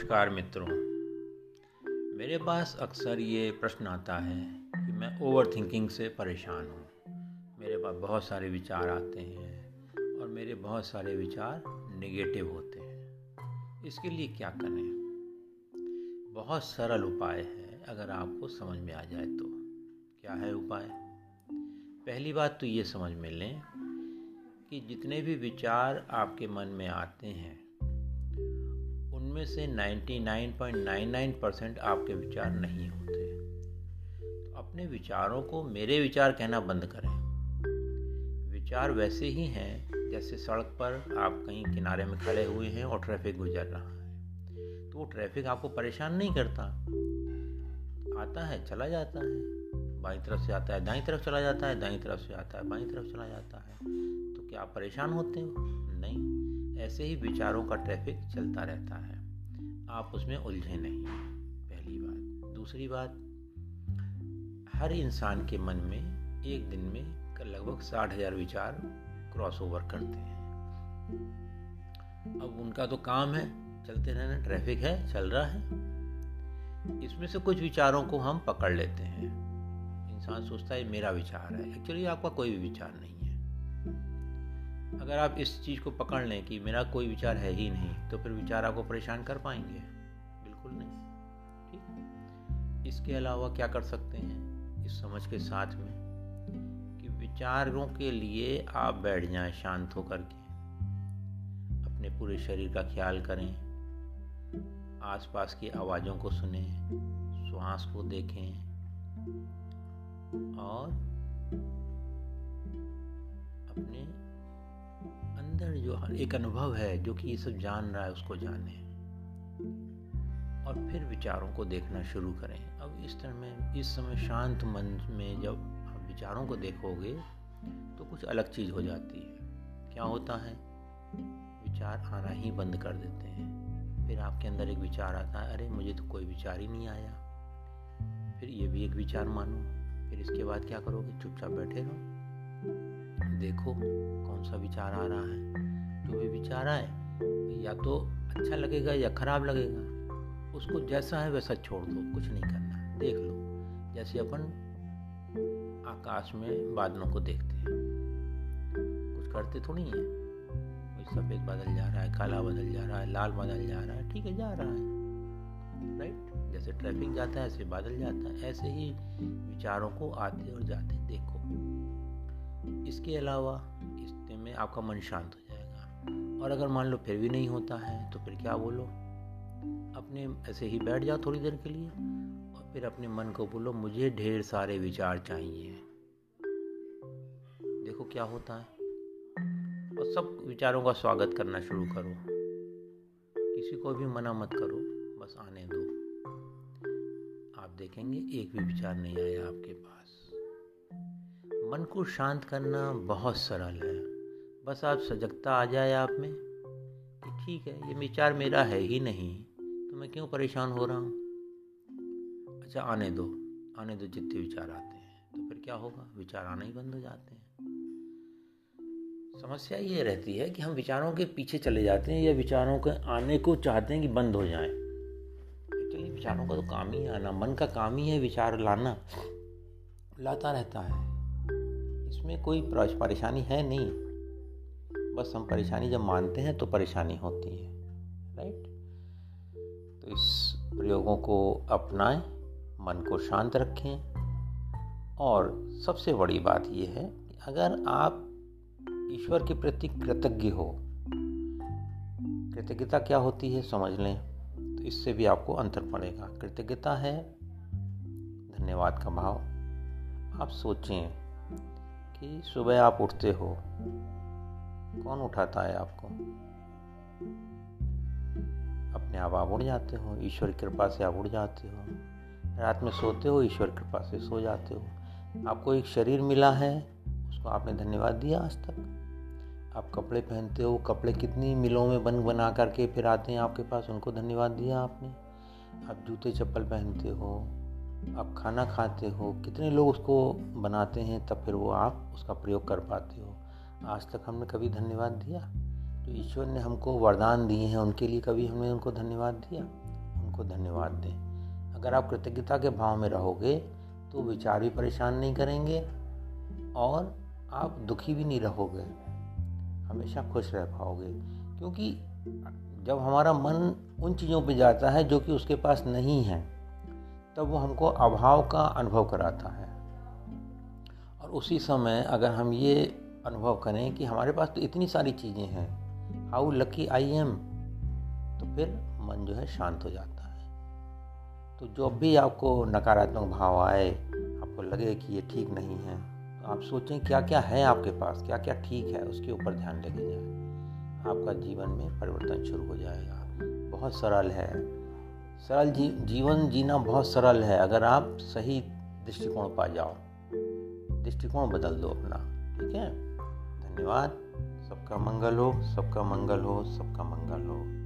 नमस्कार मित्रों। मेरे पास अक्सर ये प्रश्न आता है कि मैं ओवर थिंकिंग से परेशान हूँ। मेरे पास बहुत सारे विचार आते हैं और मेरे बहुत सारे विचार नेगेटिव होते हैं। इसके लिए क्या करें? बहुत सरल उपाय है अगर आपको समझ में आ जाए तो। क्या है उपाय? पहली बात तो ये समझ में लें कि जितने भी विचार आपके मन में आते हैं उनमें से 99.99 परसेंट आपके विचार नहीं होते। तो अपने विचारों को मेरे विचार कहना बंद करें। विचार वैसे ही हैं, जैसे सड़क पर आप कहीं किनारे में खड़े हुए हैं और ट्रैफ़िक गुजर रहा है। तो वो ट्रैफ़िक आपको परेशान नहीं करता। आता है, चला जाता है। बाई तरफ़ से आता है, दाई तरफ़ चला जाता है, दाई तरफ़ से आता है, बाई तरफ़ चला जाता है। तो क्या आप परेशान होते हो? नहीं। ऐसे ही विचारों का ट्रैफ़िक चलता रहता है। आप उसमें उलझे नहीं, पहली बात। दूसरी बात, हर इंसान के मन में एक दिन में लगभग साठ हज़ार विचार क्रॉस ओवर करते हैं। अब उनका तो काम है, चलते रहना ट्रैफ़िक है, चल रहा है। इसमें से कुछ विचारों को हम पकड़ लेते हैं। इंसान सोचता है, मेरा विचार है। एक्चुअली आपका कोई भी विचार नहीं अगर आप इस चीज़ को पकड़ लें कि मेरा कोई विचार है ही नहीं तो फिर विचार आपको परेशान कर पाएँगे। बिल्कुल नहीं। ठीक इसके अलावा क्या कर सकते हैं इस समझ के साथ में कि विचारों के लिए आप बैठ जाएँ शांत होकर के। अपने पूरे शरीर का ख्याल करें। आसपास की आवाज़ों को सुने श्वास को देखें और अपने अंदर जो एक अनुभव है, जो कि ये सब जान रहा है, उसको जाने। और फिर विचारों को देखना शुरू करें। अब इस तरह में, इस समय शांत मन में जब आप विचारों को देखोगे तो कुछ अलग चीज़ हो जाती है। क्या होता है? विचार आना ही बंद कर देते हैं। फिर आपके अंदर एक विचार आता है, अरे, मुझे तो कोई विचार ही नहीं आया। फिर ये भी एक विचार मानो। फिर इसके बाद क्या करोगे? चुपचाप बैठे रहो। देखो कौन सा विचार आ रहा है। जो भी विचार आए, या तो अच्छा लगेगा या खराब लगेगा। उसको जैसा है वैसा छोड़ दो, कुछ नहीं करना देख लो, जैसे अपन आकाश में बादलों को देखते हैं। कुछ करते थोड़ी है। कोई सफ़ेद बादल जा रहा है, काला बादल जा रहा है, लाल बादल जा रहा है, ठीक है, जा रहा है। राइट जैसे ट्रैफ़िक जाता है, ऐसे बादल जाता है, ऐसे ही विचारों को आते और जाते। देखो इसके अलावा इसमें में आपका मन शांत हो जाएगा। और अगर मान लो फिर भी नहीं होता है तो फिर क्या बोलो? अपने ऐसे ही बैठ जाओ थोड़ी देर के लिए और फिर अपने मन को बोलो, मुझे ढेर सारे विचार चाहिए। देखो क्या होता है। और सब विचारों का स्वागत करना शुरू करो। किसी को भी मना मत करो, बस आने दो। आप देखेंगे एक भी विचार नहीं आया आपके पास। मन को शांत करना बहुत सरल है। बस आप सजगता आ जाए आप में ठीक है, ये विचार मेरा है ही नहीं तो मैं क्यों परेशान हो रहा हूँ? अच्छा आने दो आने दो जितने विचार आते हैं तो फिर क्या होगा? विचार आना ही बंद हो जाते हैं। समस्या ये रहती है कि हम विचारों के पीछे चले जाते हैं या विचारों के आने को चाहते हैं कि बंद हो जाए। विचारों का तो काम ही आना, मन का काम ही है विचार लाना। लाता रहता है। इसमें कोई परेशानी है नहीं। बस हम परेशानी जब मानते हैं तो परेशानी होती है राइट तो इस प्रयोगों को अपनाएँ, मन को शांत रखें। और सबसे बड़ी बात यह है कि अगर आप ईश्वर के प्रति कृतज्ञ हो, कृतज्ञता क्या होती है समझ लें तो इससे भी आपको अंतर पड़ेगा। कृतज्ञता है, धन्यवाद का भाव। आप सोचें कि सुबह आप उठते हो। कौन उठाता है आपको? अपने आप आप उड़ जाते हो, ईश्वर कृपा से आप उड़ जाते हो। रात में सोते हो, ईश्वर कृपा से सो जाते हो। आपको एक शरीर मिला है, उसको आपने धन्यवाद दिया आज तक। आप कपड़े पहनते हो, कपड़े कितनी मिलों में बन बना करके फिर आते हैं आपके पास, उनको धन्यवाद दिया आपने। आप जूते चप्पल पहनते हो आप खाना खाते हो, कितने लोग उसको बनाते हैं, तब फिर वो आप उसका प्रयोग कर पाते हो। आज तक हमने कभी धन्यवाद दिया? तो ईश्वर ने हमको वरदान दिए हैं, उनके लिए कभी हमने उनको धन्यवाद दिया? उनको धन्यवाद दें। अगर आप कृतज्ञता के भाव में रहोगे तो विचार भी परेशान नहीं करेंगे और आप दुखी भी नहीं रहोगे। हमेशा खुश रह पाओगे। क्योंकि जब हमारा मन उन चीज़ों पे जाता है जो कि उसके पास नहीं है तब वो हमको अभाव का अनुभव कराता है। और उसी समय अगर हम ये अनुभव करें कि हमारे पास तो इतनी सारी चीज़ें हैं हाउ लकी आई एम तो फिर मन जो है शांत हो जाता है। तो जब भी आपको नकारात्मक भाव आए, आपको लगे कि ये ठीक नहीं है तो आप सोचें क्या क्या है आपके पास क्या क्या ठीक है, उसके ऊपर ध्यान लेके जाए। आपका जीवन में परिवर्तन शुरू हो जाएगा। बहुत सरल है। सरल जी, जीवन जीना बहुत सरल है अगर आप सही दृष्टिकोण पा जाओ। दृष्टिकोण बदल दो अपना ठीक है? धन्यवाद सबका मंगल हो सबका मंगल हो सबका मंगल हो।